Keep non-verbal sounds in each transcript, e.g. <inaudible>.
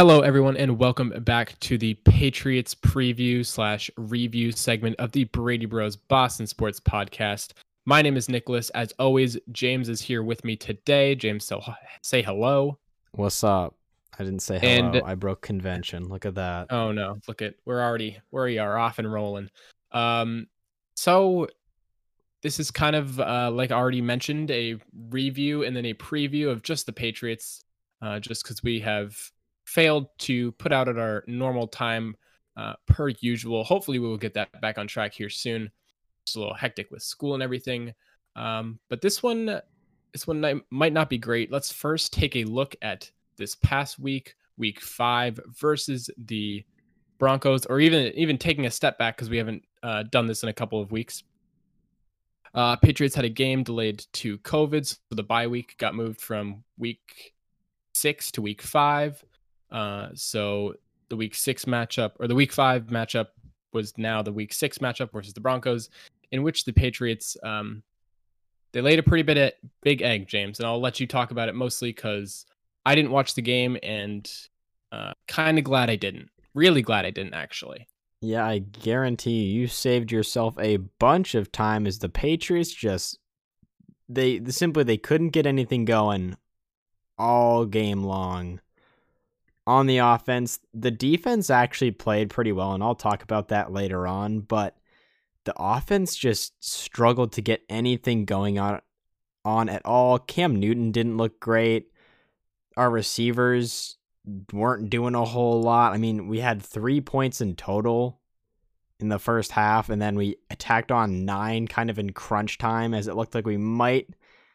Hello, everyone, and welcome back to the Patriots preview slash review segment of the Brady Bros Boston Sports Podcast. My name is Nicholas. As always, James is here with me today. James, so say hello. What's up? I didn't say hello. And, I broke convention. Look at that. Oh no! Look at we're already where we are off and rolling. Um, so this is kind of uh, like I already mentioned, a review and then a preview of just the Patriots, uh, just because we have failed to put out at our normal time uh, per usual. Hopefully, we will get that back on track here soon. It's a little hectic with school and everything, um, but this one, this one might not be great. Let's first take a look at this past week, week five versus the Broncos, or even even taking a step back because we haven't uh, done this in a couple of weeks. Uh, Patriots had a game delayed to COVID, so the bye week got moved from week six to week five. Uh, so the week six matchup or the week five matchup was now the week six matchup versus the Broncos, in which the Patriots um, they laid a pretty bit of big egg, James, and I'll let you talk about it mostly because I didn't watch the game and uh, kind of glad I didn't. Really glad I didn't actually. Yeah, I guarantee you, you saved yourself a bunch of time as the Patriots just they simply they couldn't get anything going all game long on the offense. The defense actually played pretty well, and I'll talk about that later on. But the offense just struggled to get anything going on on at all. Cam Newton didn't look great. Our receivers weren't doing a whole lot. I mean, we had three points in total in the first half, and then we attacked on nine kind of in crunch time as it looked like we might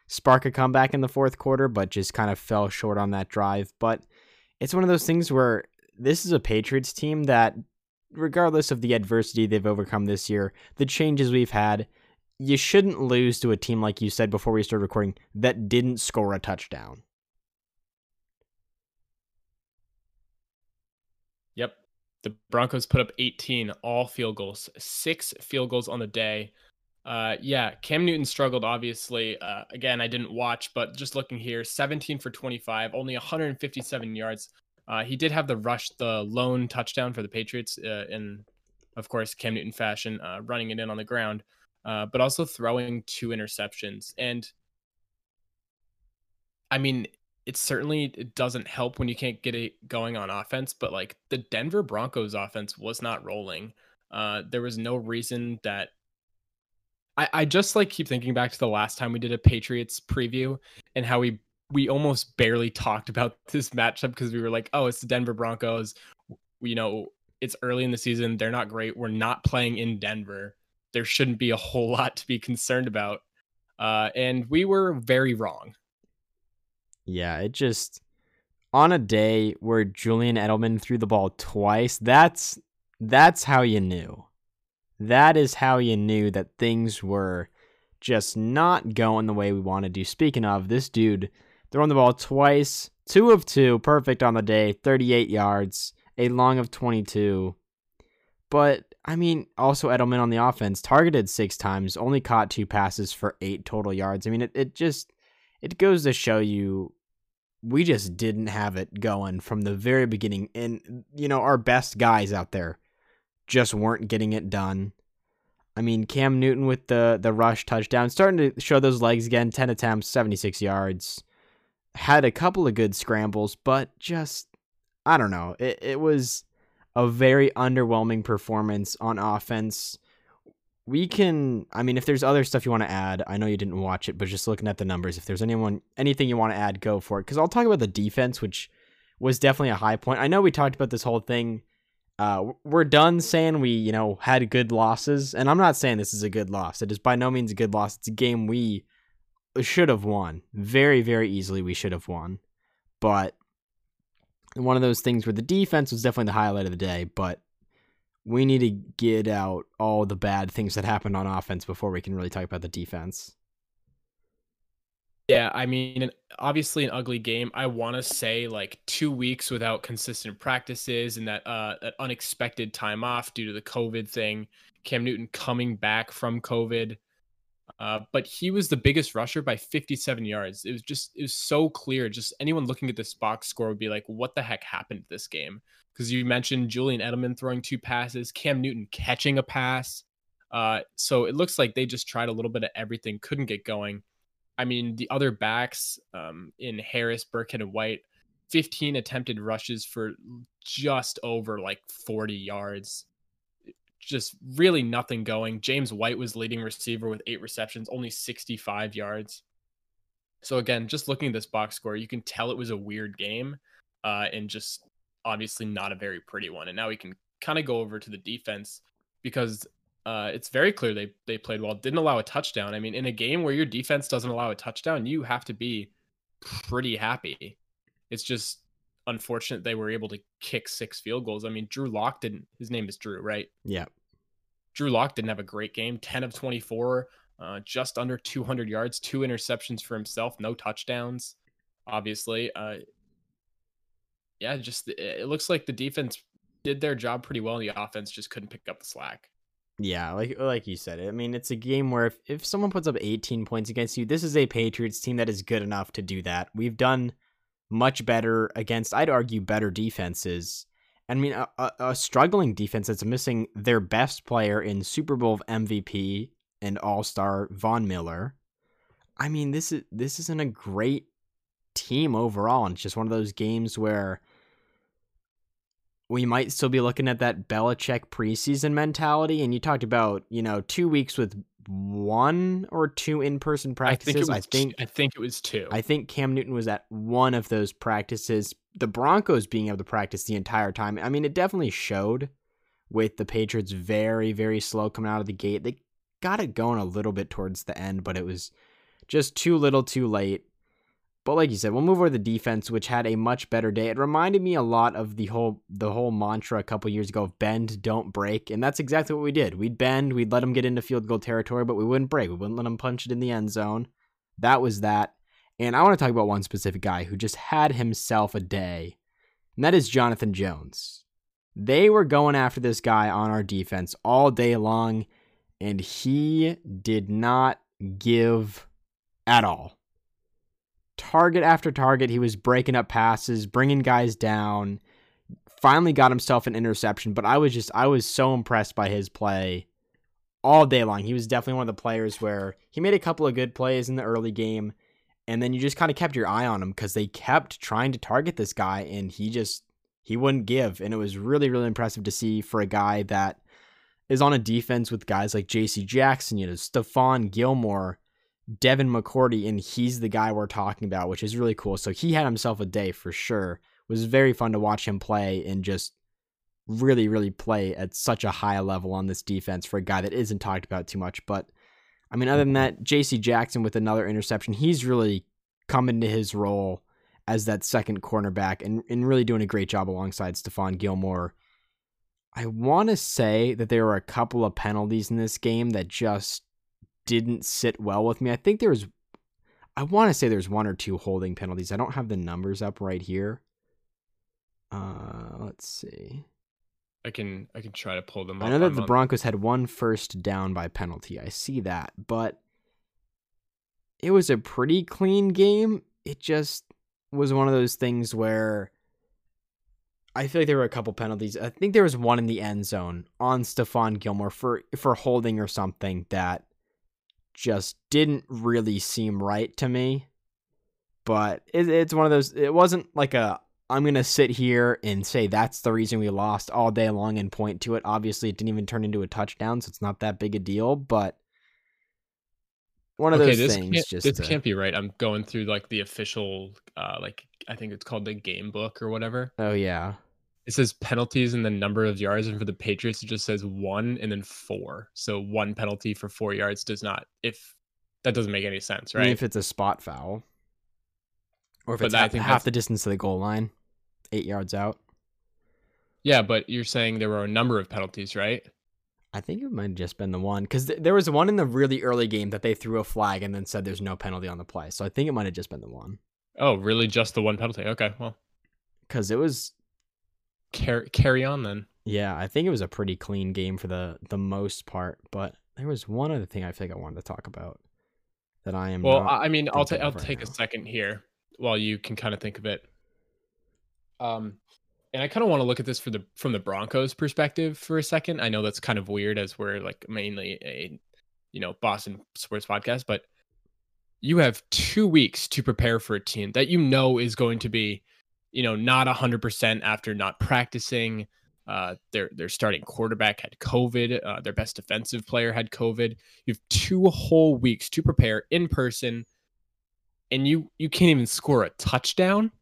spark a comeback in the fourth quarter, but just kind of fell short on that drive. But it's one of those things where this is a Patriots team that, regardless of the adversity they've overcome this year, the changes we've had, you shouldn't lose to a team like you said before we started recording that didn't score a touchdown. Yep. The Broncos put up 18 all field goals, six field goals on the day. Uh, yeah, Cam Newton struggled, obviously. Uh, again, I didn't watch, but just looking here 17 for 25, only 157 yards. Uh, he did have the rush, the lone touchdown for the Patriots uh, in, of course, Cam Newton fashion, uh, running it in on the ground, uh, but also throwing two interceptions. And I mean, it certainly it doesn't help when you can't get it going on offense, but like the Denver Broncos offense was not rolling. there was no reason that I, I just like keep thinking back to the last time we did a Patriots preview and how we we almost barely talked about <laughs> this matchup because we were like, oh, it's the Denver Broncos. You know, it's early in the season. They're not great. We're not playing in Denver. There shouldn't be a whole <laughs> lot to be concerned about. Uh, and we were very wrong. Yeah, it just on a day where Julian Edelman threw the ball twice, that's that's how you knew that is how you knew that things were just not going the way we wanted to. Speaking of, this dude throwing the ball twice, two of two, perfect on the day, 38 yards, a long of 22. But I mean, also Edelman on the offense targeted six times, only caught two passes for eight total yards. I mean, it, it just it goes to show you we just didn't have it going from the very beginning. And you know, our best guys out there just weren't getting it done. I mean, Cam Newton with the the rush touchdown, starting to show those legs again. Ten attempts, seventy six yards. Had a couple of good scrambles, but just I don't know. It it was a very underwhelming performance on offense. We can, I mean, if there's other stuff you want to add, I know you didn't watch it, but just looking at the numbers, if there's anyone anything you want to add, go for it. Because I'll talk about the defense, which was definitely a high point. I know we talked about this whole thing uh, we're done saying we, you know, had good losses, and I'm not saying this is a good loss. It is by no means a good loss. It's a game we should have won very, very easily. We should have won, but one of those things where the defense was definitely the highlight of the day. But we need to get out all the bad things that happened on offense before we can really talk about the defense. Yeah, I mean, obviously an ugly game. I want to say like two weeks without consistent practices and that uh that unexpected time off due to the COVID thing. Cam Newton coming back from COVID. Uh, but he was the biggest rusher by 57 yards. It was just it was so clear. Just anyone looking at this box score would be like, "What the heck happened to this game?" Because you mentioned Julian Edelman throwing two passes, Cam Newton catching a pass. Uh, so it looks like they just tried a little bit of everything, couldn't get going. I mean, the other backs um, in Harris, Burkhead, and White, 15 attempted rushes for just over like 40 yards just really nothing going. James White was leading receiver with eight receptions, only 65 yards. So again, just looking at this box score, you can tell it was a weird game, uh, and just obviously not a very pretty one. And now we can kind of go over to the defense because uh, it's very clear they they played well. Didn't allow a touchdown. I mean, in a game where your defense doesn't allow a touchdown, you have to be pretty happy. It's just unfortunate they were able to kick six field goals. I mean, Drew Lock didn't. His name is Drew, right? Yeah. Drew Lock didn't have a great game. Ten of twenty four, uh, just under two hundred yards, two interceptions for himself, no touchdowns. Obviously, uh, yeah, just it looks like the defense did their job pretty well. The offense just couldn't pick up the slack. Yeah, like like you said, I mean, it's a game where if, if someone puts up 18 points against you, this is a Patriots team that is good enough to do that. We've done much better against, I'd argue, better defenses. I mean, a, a, a struggling defense that's missing their best player in Super Bowl MVP and All Star Von Miller. I mean, this is this isn't a great team overall. And it's just one of those games where we might still be looking at that Belichick preseason mentality. And you talked about, you know, two weeks with one or two in-person practices. I think, I think I think it was two. I think Cam Newton was at one of those practices. The Broncos being able to practice the entire time. I mean, it definitely showed with the Patriots very very slow coming out of the gate. They got it going a little bit towards the end, but it was just too little, too late. But like you said, we'll move over to the defense, which had a much better day. It reminded me a lot of the whole the whole mantra a couple years ago of bend, don't break, and that's exactly what we did. We'd bend, we'd let them get into field goal territory, but we wouldn't break. We wouldn't let them punch it in the end zone. That was that. And I want to talk about one specific guy who just had himself a day, and that is Jonathan Jones. They were going after this guy on our defense all day long, and he did not give at all target after target, he was breaking up passes, bringing guys down. Finally got himself an interception, but I was just I was so impressed by his play all day long. He was definitely one of the players where he made a couple of good plays in the early game, and then you just kind of kept your eye on him because they kept trying to target this guy, and he just he wouldn't give, and it was really really impressive to see for a guy that is on a defense with guys like J.C. Jackson, you know, Stephon Gilmore Devin McCourty, and he's the guy we're talking about, which is really cool. So he had himself a day for sure. It was very fun to watch him play and just really, really play at such a high level on this defense for a guy that isn't talked about too much. But I mean, other than mm-hmm. that, JC Jackson with another interception, he's really come into his role as that second cornerback and, and really doing a great job alongside Stephon Gilmore. I want to say that there were a couple of penalties in this game that just didn't sit well with me. I think there was, I want to say there's one or two holding penalties. I don't have the numbers up right here. Uh, let's see. I can I can try to pull them. Up. I know that the Broncos had one first down by penalty. I see that, but it was a pretty clean game. It just was one of those things where I feel like there were a couple penalties. I think there was one in the end zone on Stephon Gilmore for for holding or something that just didn't really seem right to me. But it, it's one of those. It wasn't like a I'm gonna sit here and say that's the reason we lost all day long and point to it. Obviously, it didn't even turn into a touchdown, so it's not that big a deal. But one of okay, those things. Can't, just this to... can't be right. I'm going through like the official, uh, like I think it's called the game book or whatever. Oh yeah it says penalties and the number of yards, and for the Patriots, it just says one and then four. So one penalty for four yards does not. If that doesn't make any sense, right? I mean, if it's a spot foul, or if but it's half, half the distance to the goal line, eight yards out. Yeah, but you're saying there were a number of penalties, right? I think it might have just been the one because th- there was one in the really early game that they threw a flag and then said there's no penalty on the play. So I think it might have just been the one. Oh, really? Just the one penalty? Okay, well, because it was carry carry on then. Yeah, I think it was a pretty clean game for the the most part, but there was one other thing I think I wanted to talk about that I am. Well, I mean, I'll take I'll right take a second here while you can kind of think of it. Um, and I kind of want to look at this for the from the Broncos perspective for a second. I know that's kind of weird as we're like mainly a you know Boston sports podcast, but you have two weeks to prepare for a team that you know is going to be, you know, not hundred percent after not practicing. Uh, their their starting quarterback had COVID. Uh, their best defensive player had COVID. You have two whole weeks to prepare in person, and you you can't even score a touchdown.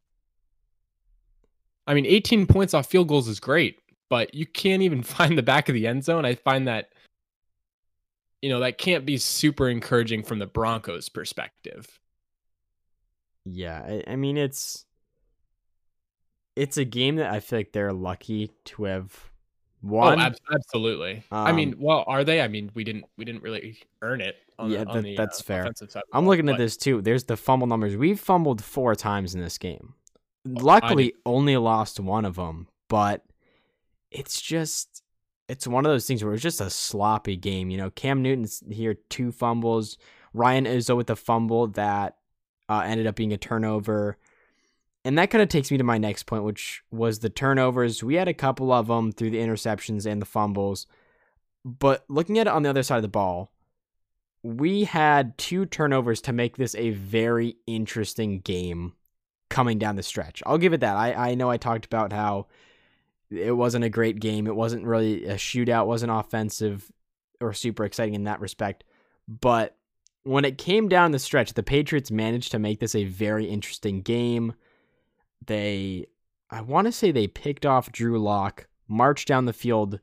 I mean, 18 points off field goals is great, but you can't even <laughs> find the back of the end zone. I find that you know that can't be super encouraging from the Broncos' perspective. Yeah, I, I mean it's it's a game that I feel like they're lucky to have won. Oh, ab- absolutely. I mean, Um, well, are they? I mean, we didn't we didn't really earn it. On Yeah, the, on that- the, that's uh, fair. I'm ball, looking at this too. There's the fumble numbers. We've fumbled four times in this game. Luckily, only lost one of them, but it's just it's one of those things where it's just a sloppy game. You know, Cam Newton's here two fumbles. Ryan Izzo with the fumble that uh, ended up being a turnover. And that kind of takes me to my next point, which was the turnovers. We had a couple of them through the interceptions and the fumbles. But looking at it on the other side of the ball, we had two turnovers to make this a very interesting game coming down the stretch. I'll give it that. I, I know I talked about how it wasn't a great game. It wasn't really a shootout, wasn't offensive or super exciting in that respect. But when it came down the stretch, the Patriots managed to make this a very interesting game. They, I want to say they picked off Drew Lock, marched down the field,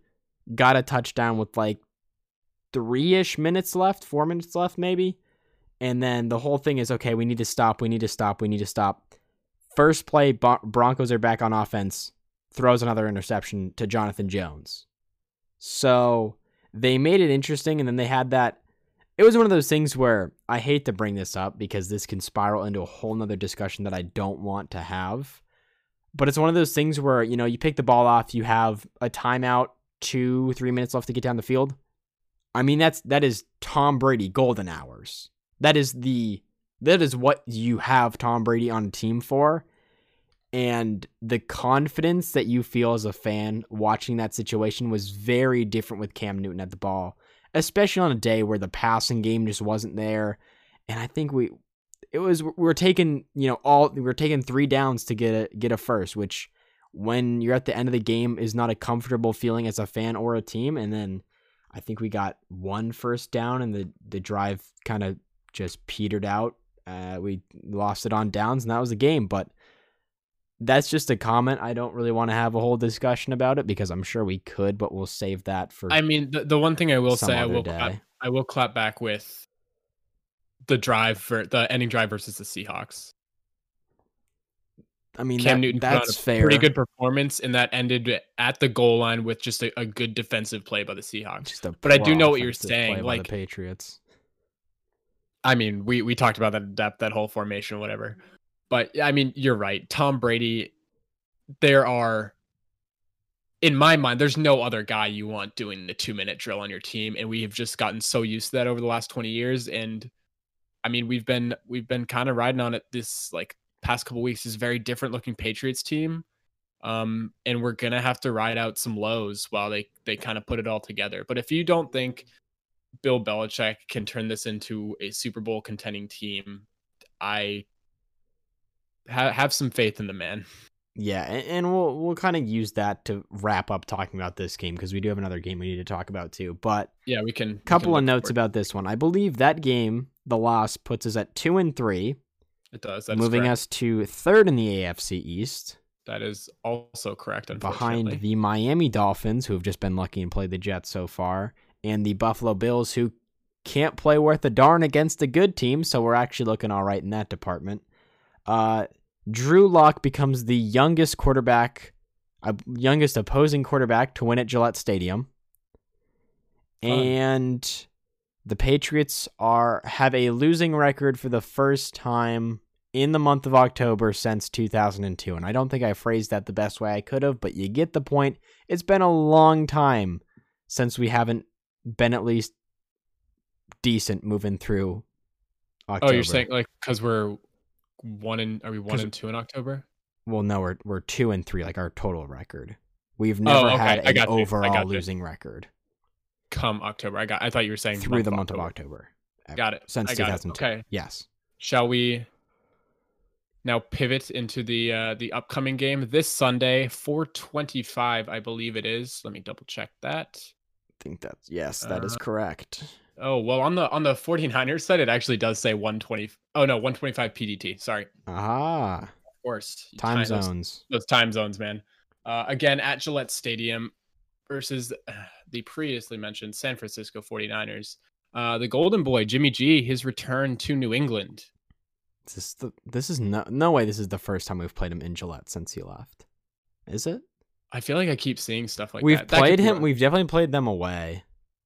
got a touchdown with like three ish minutes left, four minutes left, maybe. And then the whole thing is okay, we need to stop, we need to stop, we need to stop. First play, Bron- Broncos are back on offense, throws another interception to Jonathan Jones. So they made it interesting, and then they had that. It was one of those things where I hate to bring this up because this can spiral into a whole nother discussion that I don't want to have. But it's one of those things where, you know, you pick the ball off, you have a timeout, two, three minutes left to get down the field. I mean, that's that is Tom Brady golden hours. That is the that is what you have Tom Brady on a team for. And the confidence that you feel as a fan watching that situation was very different with Cam Newton at the ball, especially on a day where the passing game just wasn't there. And I think we it was we we're taking, you know, all we we're taking three downs to get a get a first, which when you're at the end of the game is not a comfortable feeling as a fan or a team. And then I think we got one first down and the the drive kind of just petered out. Uh, we lost it on downs and that was the game. But that's just a comment. I don't really want to have a whole discussion about it because I'm sure we could, but we'll save that for. I mean, the, the one thing I will say, I will clap, I will clap back with the drive for the ending drive versus the Seahawks. I mean, Cam that- Newton that's fair. pretty good performance, and that ended at the goal line with just a, a good defensive play by the Seahawks. Just a but I do know what you're saying, like- the Patriots. I mean, we we talked about that depth, that whole formation, whatever. But I mean, you're right. Tom Brady, there are, in my mind, there's no other guy you want doing the two minute drill on your team, and we have just gotten so used to that over the last 20 years. And I mean, we've been we've been kind of riding on it this like past couple weeks. This very different looking Patriots team. Um, and we're gonna have to ride out some lows while they they kind of put it all together. But if you don't think Bill Belichick can turn this into a Super Bowl contending team, I ha- have some faith in the man. Yeah, and, we'll we'll kind of use that to wrap up talking about this game because we do have another game we need to talk about too. But Yeah, we can. we can couple of notes about this one. I believe that game, the loss, puts us at two and three, it. Does moving us to third in the AFC East, That is also correct. behind the Miami Dolphins, who have just been lucky and played the Jets so far, and the Buffalo Bills, who can't play worth a darn against a good team. So we're actually looking all right in that department. Uh, Drew Lock becomes the youngest quarterback, uh, youngest opposing quarterback to win at Gillette Stadium. Fun. And the Patriots are have a losing record for the first time in the month of October since 2002. And I don't think I phrased that the best way I could have, but you get the point. It's been a long time since we haven't been at least decent moving through October. Oh, you're saying like because we're one and are we one and two in October? Well, no, we're we're two and three, like our total record. We've never Oh, okay. had I an got you. I overall got you. losing record Come October, I got. I thought you were saying through the month of October. ever- Got it. Since I got it. 2002. Okay. Yes. Shall we now pivot into the uh, the upcoming game this Sunday, 425, I believe it is. Let me double check that. I think that's yes, that is Uh, correct. Oh, well on the on the 49ers side, it actually does say 120. Oh no, 125 PDT. Sorry. Ah, Of course. you time zones. those time zones, man. Uh, again, at Gillette Stadium versus <sighs> the previously mentioned San Francisco 49ers. Uh, the Golden Boy, Jimmy G, his return to New England. This is the this is no no way this is the first time we've played him in Gillette since he left. Is it? I feel like I keep seeing stuff like we've that. That could played be him. We've definitely played them away,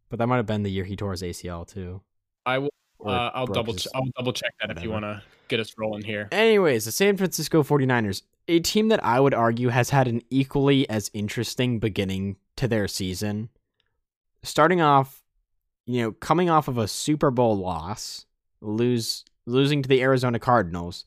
but that might have been the year he tore his ACL too. I will. Uh, I'll double. Ch- I'll double check that if you want to get us rolling here. Anyways, the San Francisco 49ers, a team that I would argue has had an equally as interesting beginning to their season. Starting off, you know, coming off of a Super Bowl loss, lose losing to the Arizona Cardinals.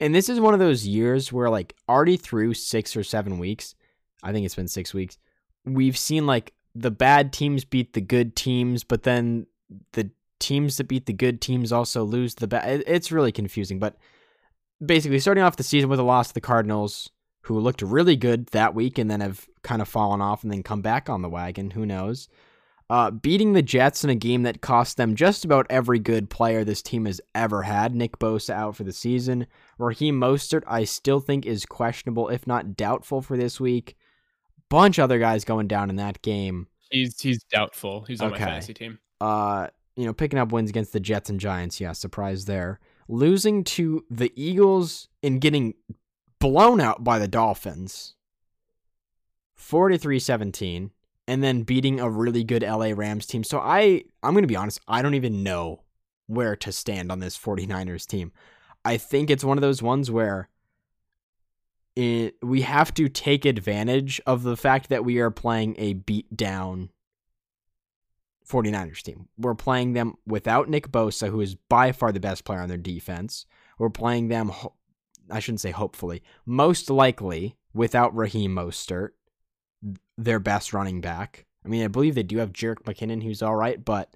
And this is one of those years where like already through 6 or 7 weeks, I think it's been 6 weeks, we've seen like the bad teams beat the good teams, but then the teams that beat the good teams also lose the bad. It's really confusing, but basically starting off the season with a loss to the Cardinals, who looked really good that week and then have kind of fallen off and then come back on the wagon. Who knows? Uh, beating the Jets in a game that cost them just about every good player this team has ever had. Nick Bosa out for the season. Raheem Mostert, I still think is questionable, if not doubtful, for this week. Bunch other guys going down in that game. He's he's doubtful. He's on Okay. my fantasy team. uh, you know, picking up wins against the Jets and Giants. Yeah, surprise there. Losing to the Eagles and getting blown out by the Dolphins. 43-17 and then beating a really good LA Rams team. So I I'm going to be honest, I don't even know where to stand on this 49ers team. I think it's one of those ones where it, we have to take advantage of the fact that we are playing a beat down 49ers team. We're playing them without Nick Bosa, who is by far the best player on their defense. We're playing them, ho- I shouldn't say hopefully, most likely without Raheem Mostert, their best running back. I mean, I believe they do have Jerick McKinnon, who's all right, but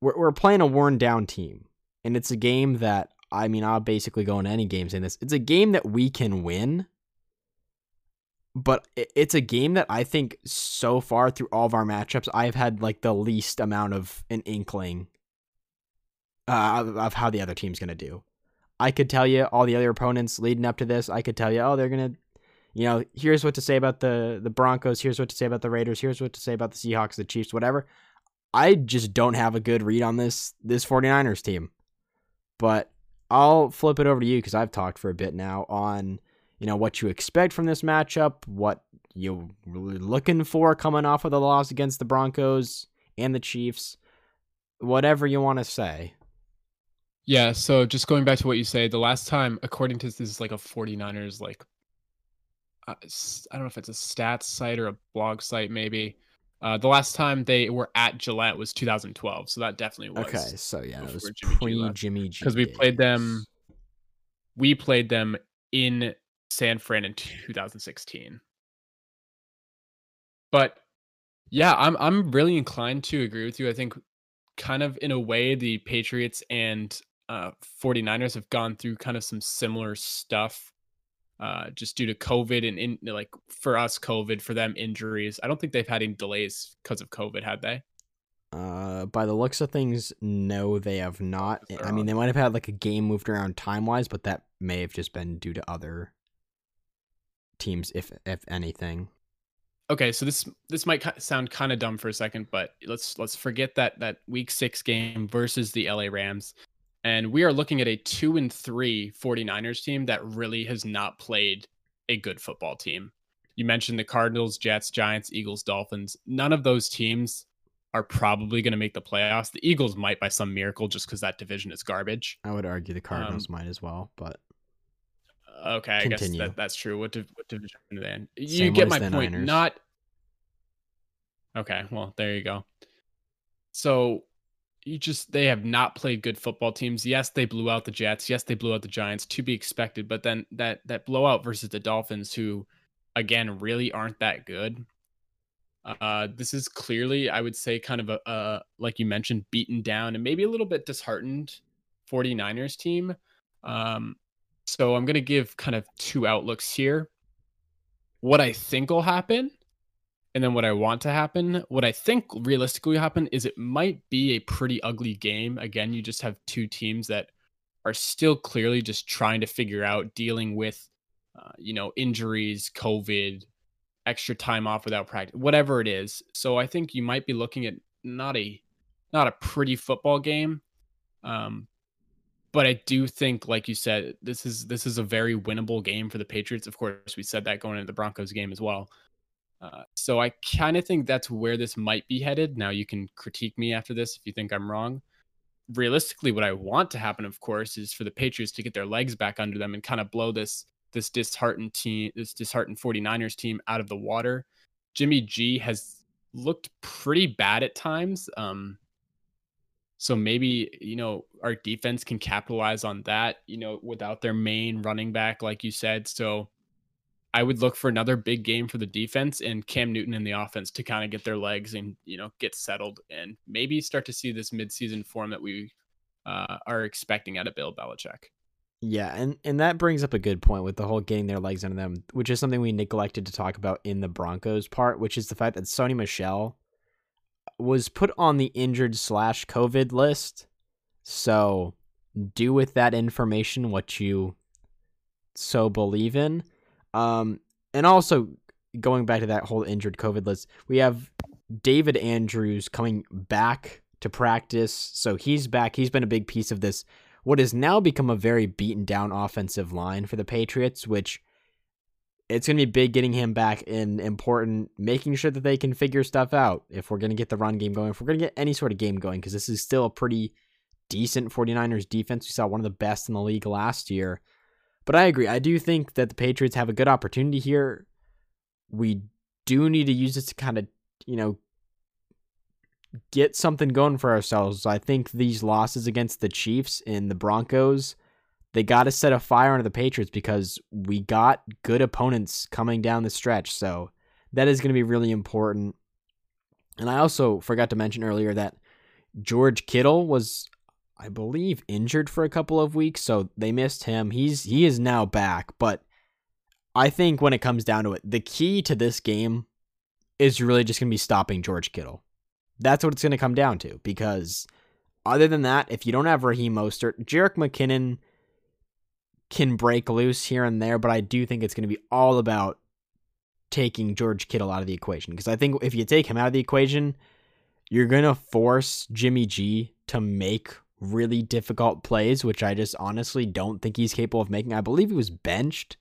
we're, we're playing a worn down team. And it's a game that, I mean, I'll basically go into any game saying this. It's a game that we can win but it's a game that I think so far through all of our matchups, I've had like the least amount of an inkling uh, of, how the other team's gonna do. I could tell you all the other opponents leading up to this. I could tell you, oh, they're gonna, you know, here's what to say about the the Broncos. Here's what to say about the Raiders. Here's what to say about the Seahawks, the Chiefs, whatever. I just don't have a good read on this this 49ers team. But I'll flip it over to you because I've talked for a bit now on you know what you expect from this matchup, what you're really looking for coming off of the loss against the Broncos and the Chiefs, whatever you want to say. Yeah, so just going back to what you say, the last time, according to this is like a 49ers, like, uh, I don't know if it's a stats site or a blog site, maybe. Uh, the last time they were at Gillette was 2012, so that definitely was. Okay, so yeah, it was Jimmy pre. Jimmy G Because we played them, we played them in San Fran in 2016. But yeah, I'm I'm really inclined to agree with you. I think kind of in a way the Patriots and uh 49ers have gone through kind of some similar stuff uh just due to COVID and in like for us COVID for them injuries. I don't think they've had any delays because of COVID, had they? Uh, by the looks of things, no, they have not. I mean, they might have had like a game moved around time wise, but that may have just been due to other teams, if if anything. Okay, so this this might sound kind of dumb for a second, but let's let's forget that that week 6 game versus the LA Rams. And we are looking at a 2 and 3 49ers team that really has not played a good football team. You mentioned the Cardinals, Jets, Giants, Eagles, Dolphins. None of those teams are probably going to make the playoffs. The Eagles might by some miracle just cuz that division is garbage. I would argue the um, Cardinals might as well, but Okay, I Continue. guess that, that's true. What, div- what division are they in? You Same get my point. Niners. Not okay. Well, there you go. So, you just they have not played good football teams. Yes, they blew out the Jets. Yes, they blew out the Giants to be expected, but then that that blowout versus the Dolphins who again really aren't that good. Uh, this is clearly, I would say, kind of a, a, like you mentioned, beaten down and maybe a little bit disheartened 49ers team. Um, so I'm going to give kind of two outlooks here. What I think will happen and then what I want to happen. What I think realistically happen is it might be a pretty ugly game. Again, you just have two teams that are still clearly just trying to figure out dealing with, uh, you know, injuries, COVID, extra time off without practice, whatever it is. So I think you might be looking at not a not a pretty football game. Um, but I do think, like you said, this is this is a very winnable game for the Patriots. Of course, we said that going into the Broncos game as well. Uh, so I kind of think that's where this might be headed. Now you can critique me after this if you think I'm wrong. Realistically, what I want to happen, of course, is for the Patriots to get their legs back under them and kind of blow this this disheartened team, this disheartened 49ers team out of the water. Jimmy G has looked pretty bad at times. Um, so maybe, you know, our defense can capitalize on that, you know, without their main running back, like you said. So I would look for another big game for the defense and Cam Newton in the offense to kind of get their legs and, you know, get settled and maybe start to see this midseason form that we uh, are expecting out of Bill Belichick. Yeah, and and that brings up a good point with the whole getting their legs under them, which is something we neglected to talk about in the Broncos part, which is the fact that Sony Michel was put on the injured slash COVID list. So do with that information what you so believe in. Um, and also going back to that whole injured COVID list, we have David Andrews coming back to practice. So he's back. He's been a big piece of this what has now become a very beaten down offensive line for the Patriots, which it's going to be big getting him back in important, making sure that they can figure stuff out if we're going to get the run game going, if we're going to get any sort of game going, because this is still a pretty decent 49ers defense. We saw one of the best in the league last year. But I agree. I do think that the Patriots have a good opportunity here. We do need to use this to kind of, you know, get something going for ourselves. I think these losses against the Chiefs and the Broncos, they got to set a fire under the Patriots because we got good opponents coming down the stretch. So that is going to be really important. And I also forgot to mention earlier that George Kittle was I believe injured for a couple of weeks, so they missed him. He's he is now back, but I think when it comes down to it, the key to this game is really just going to be stopping George Kittle. That's what it's going to come down to because other than that, if you don't have Raheem Mostert, Jerick McKinnon can break loose here and there, but I do think it's going to be all about taking George Kittle out of the equation because I think if you take him out of the equation, you're going to force Jimmy G to make really difficult plays, which I just honestly don't think he's capable of making. I believe he was benched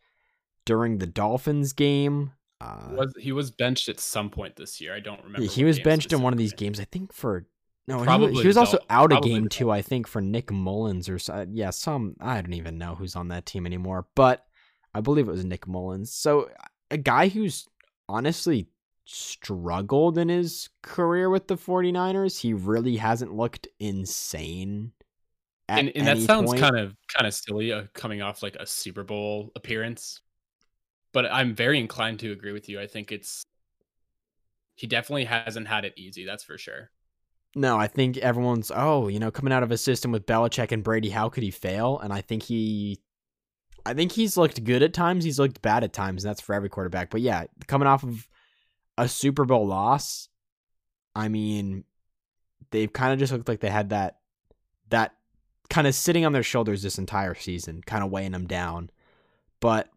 during the Dolphins game. Uh, was he was benched at some point this year? I don't remember. Yeah, he was benched in one of these games. I think for no, probably he, he was also out a game too. I think for Nick Mullens or uh, yeah, some I don't even know who's on that team anymore, but I believe it was Nick Mullens. So a guy who's honestly struggled in his career with the 49ers. He really hasn't looked insane. and, and that sounds point. kind of kind of silly uh, coming off like a Super Bowl appearance but I'm very inclined to agree with you. I think it's he definitely hasn't had it easy. That's for sure. No, I think everyone's oh, you know, coming out of a system with Belichick and Brady, how could he fail? And I think he, I think he's looked good at times. He's looked bad at times, and that's for every quarterback. But yeah, coming off of a Super Bowl loss, I mean, they've kind of just looked like they had that that kind of sitting on their shoulders this entire season, kind of weighing them down. But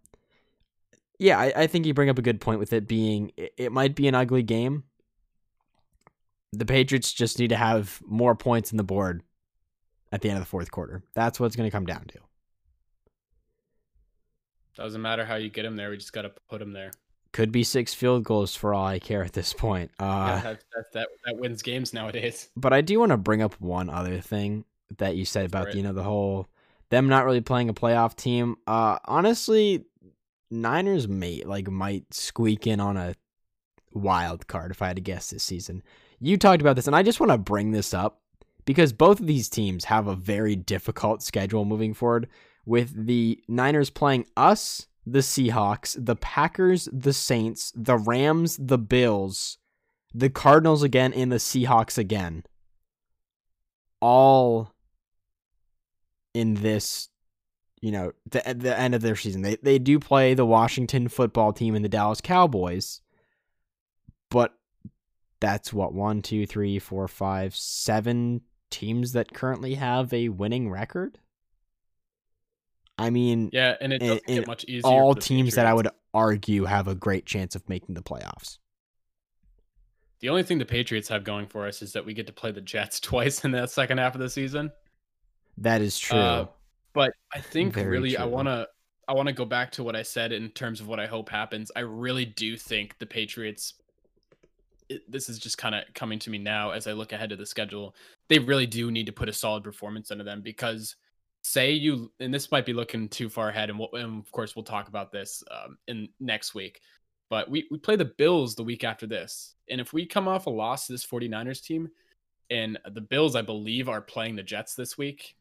yeah, I, I think you bring up a good point with it being it, it might be an ugly game. The Patriots just need to have more points in the board at the end of the fourth quarter. That's what it's going to come down to. Doesn't matter how you get them there. We just got to put them there. Could be six field goals for all I care at this point. <laughs> Uh, yeah, that, that, that, that wins games nowadays. But I do want to bring up one other thing that you said about you know the whole them not really playing a playoff team. Uh, honestly, Niners may like might squeak in on a wild card if I had to guess this season. You talked about this, and I just want to bring this up because both of these teams have a very difficult schedule moving forward with the Niners playing us, the Seahawks, the Packers, the Saints, the Rams, the Bills, the Cardinals again, and the Seahawks again. All in this, you know, the the end of their season. They they do play the Washington football team and the Dallas Cowboys, but that's what one, two, three, four, five, seven teams that currently have a winning record. I mean, yeah, and it doesn't get much easier. All teams that I would argue have a great chance of making the playoffs. The only thing the Patriots have going for us is that we get to play the Jets <laughs> twice in the second half of the season. That is true. Uh, but I think Very really true. I want to I want to go back to what I said in terms of what I hope happens. I really do think the Patriots it, this is just kind of coming to me now as I look ahead to the schedule. They really do need to put a solid performance into them because say you and this might be looking too far ahead and, we'll, and of course we'll talk about this um, in next week but we, we play the bills the week after this and if we come off a loss to this 49ers team and the bills i believe are playing the jets this week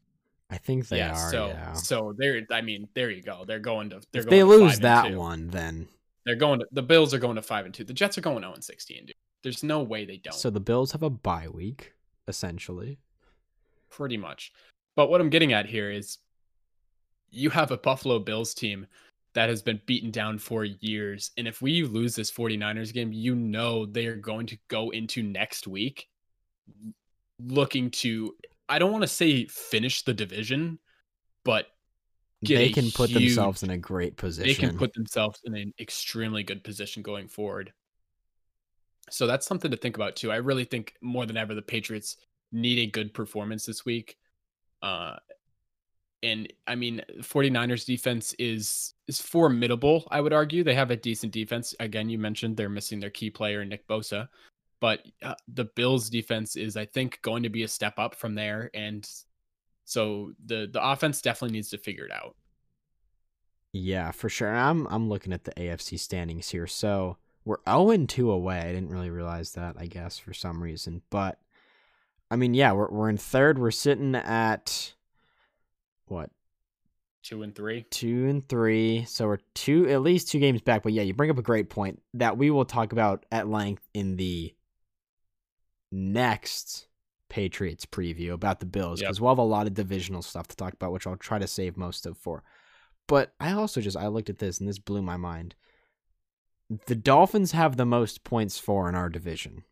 i think they yeah, are so yeah. so they're i mean there you go they're going to they're if going they to lose that one then they're going to the bills are going to 5 and 2 the jets are going 0 and 16 dude there's no way they don't. So the bills have a bye week essentially. Pretty much but what I'm getting at here is you have a Buffalo Bills team that has been beaten down for years. And if we lose this 49ers game, you know they are going to go into next week looking to, I don't want to say finish the division, but they can put huge, themselves in a great position. They can put themselves in an extremely good position going forward. So that's something to think about too. I really think more than ever the Patriots need a good performance this week. Uh, and I mean, 49ers defense is is formidable, I would argue. They have a decent defense. Again, you mentioned they're missing their key player, Nick Bosa. But uh, the Bills defense is, I think, going to be a step up from there. And so the the offense definitely needs to figure it out. Yeah, for sure. I'm I'm looking at the AFC standings here. So we're 0 2 away. I didn't really realize that, I guess, for some reason. But I mean, yeah, we're we're in third. We're sitting at what? Two and three. Two and three. So we're two at least two games back. But yeah, you bring up a great point that we will talk about at length in the next Patriots preview about the Bills because yep. we'll have a lot of divisional stuff to talk about, which I'll try to save most of for. But I also just I looked at this and this blew my mind. The Dolphins have the most points for in our division.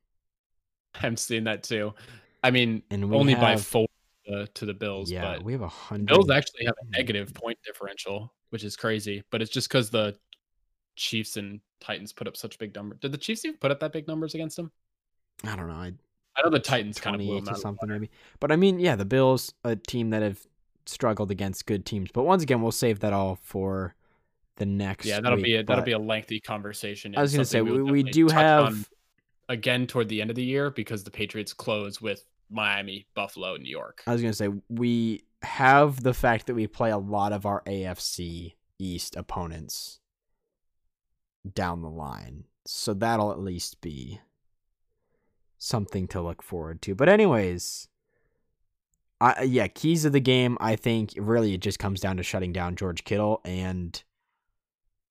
<laughs> I'm seeing that too. I mean, and only have, by four uh, to the Bills. Yeah, but we have a hundred. Bills actually have a negative point differential, which is crazy. But it's just because the Chiefs and Titans put up such big numbers. Did the Chiefs even put up that big numbers against them? I don't know. I, I know the Titans kind of blew them out something maybe. But I mean, yeah, the Bills, a team that have struggled against good teams. But once again, we'll save that all for the next. Yeah, that'll week, be a, that'll be a lengthy conversation. I was going to say we, we do have again toward the end of the year because the Patriots close with Miami, Buffalo, New York. I was going to say we have the fact that we play a lot of our AFC East opponents down the line. So that'll at least be something to look forward to. But anyways, I yeah, keys of the game, I think really it just comes down to shutting down George Kittle and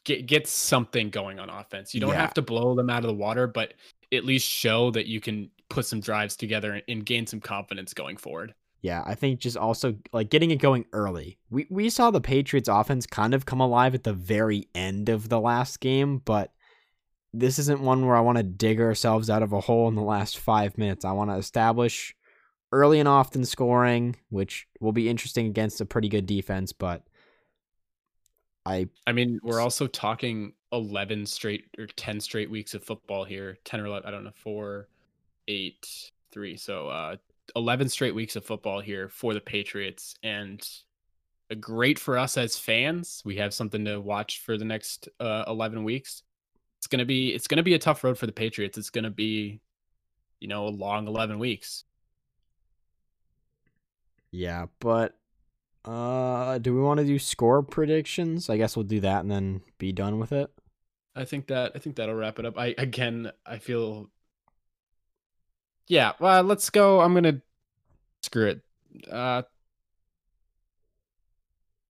get get something going on offense. You don't yeah. have to blow them out of the water, but at least show that you can put some drives together and gain some confidence going forward. Yeah, I think just also like getting it going early. We we saw the Patriots offense kind of come alive at the very end of the last game, but this isn't one where I want to dig ourselves out of a hole in the last 5 minutes. I want to establish early and often scoring, which will be interesting against a pretty good defense, but I I mean, we're also talking 11 straight or 10 straight weeks of football here 10 or 11 i don't know 4 8 3 so uh 11 straight weeks of football here for the patriots and great for us as fans. We have something to watch for the next uh 11 weeks. It's going to be it's going to be a tough road for the patriots. It's going to be you know a long 11 weeks. Yeah but uh, do we want to do score predictions? I guess we'll do that and then be done with it. I think that I think that'll wrap it up. I again, I feel. Yeah, well, let's go. I'm gonna screw it. Uh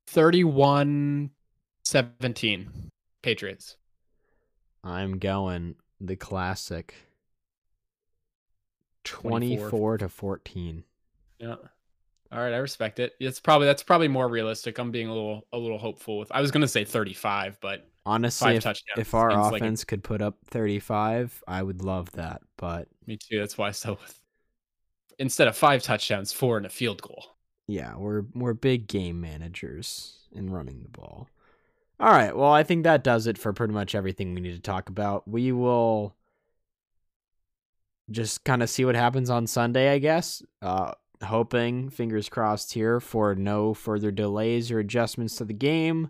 31 17 Patriots. I'm going the classic 24. 24 to 14. Yeah. All right, I respect it. It's probably that's probably more realistic. I'm being a little a little hopeful with. I was gonna say 35, but Honestly, if, if our seems like offense could put up 35, I would love that. But me too. That's why I still with instead of five touchdowns, four and a field goal. yeah, we're we're big game managers in running the ball. All right, well, I think that does it for pretty much everything we need to talk about. We will just kind of see what happens on Sunday, I guess. Uh hoping, fingers crossed here for no further delays or adjustments to the game.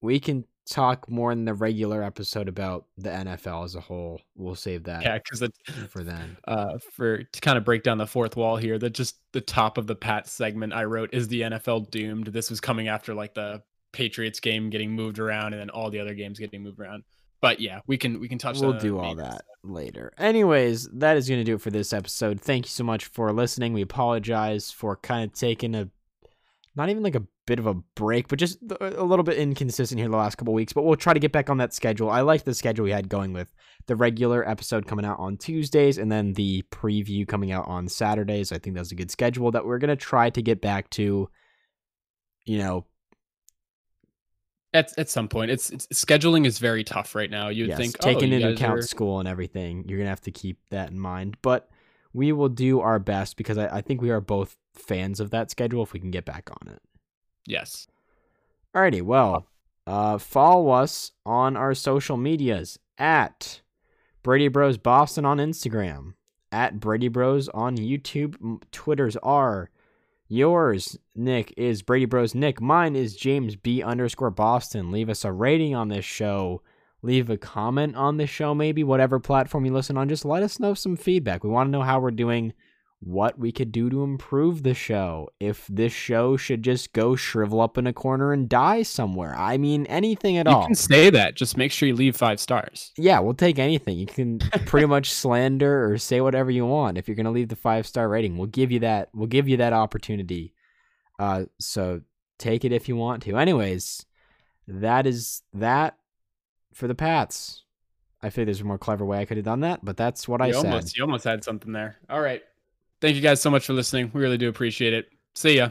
We can talk more in the regular episode about the NFL as a whole. We'll save that Yeah, because for then. <laughs> uh for to kind of break down the fourth wall here that just the top of the pat segment i wrote is the nfl doomed this was coming after like the patriots game getting moved around and then all the other games getting moved around but yeah we can we can touch we'll the do all that stuff. later. Anyways, that is going to do it for this episode. Thank you so much for listening. We apologize for kind of taking a not even like a bit of a break, but just a little bit inconsistent here the last couple weeks. But we'll try to get back on that schedule. I like the schedule we had going with the regular episode coming out on Tuesdays and then the preview coming out on Saturdays. I think that's a good schedule that we're going to try to get back to. You know, at, at some point it's, it's scheduling is very tough right now you'd yes, think taking oh, into account are- school and everything, you're gonna have to keep that in mind. But we will do our best because I, I think we are both fans of that schedule if we can get back on it. yes Alrighty, well, uh, follow us on our social medias at Brady Bros Boston on Instagram, at Brady Bros on YouTube. Twitters are yours, Nick, is Brady Bros Nick. Mine is James B underscore Boston. Leave us a rating on this show. Leave a comment on this show, maybe whatever platform you listen on. Just let us know some feedback. We want to know how we're doing, what we could do to improve the show. If this show should just go shrivel up in a corner and die somewhere. I mean, anything at you all. You can say that just make sure you leave five stars Yeah, we'll take anything. You can <laughs> pretty much slander or say whatever you want. If you're gonna leave the five star rating, we'll give you that. We'll give you that opportunity. Uh, so take it if you want to. Anyways, that is that for the Pats. I feel there's a more clever way I could have done that, but that's what I you said. you almost had something there all right thank you guys so much for listening. We really do appreciate it. See ya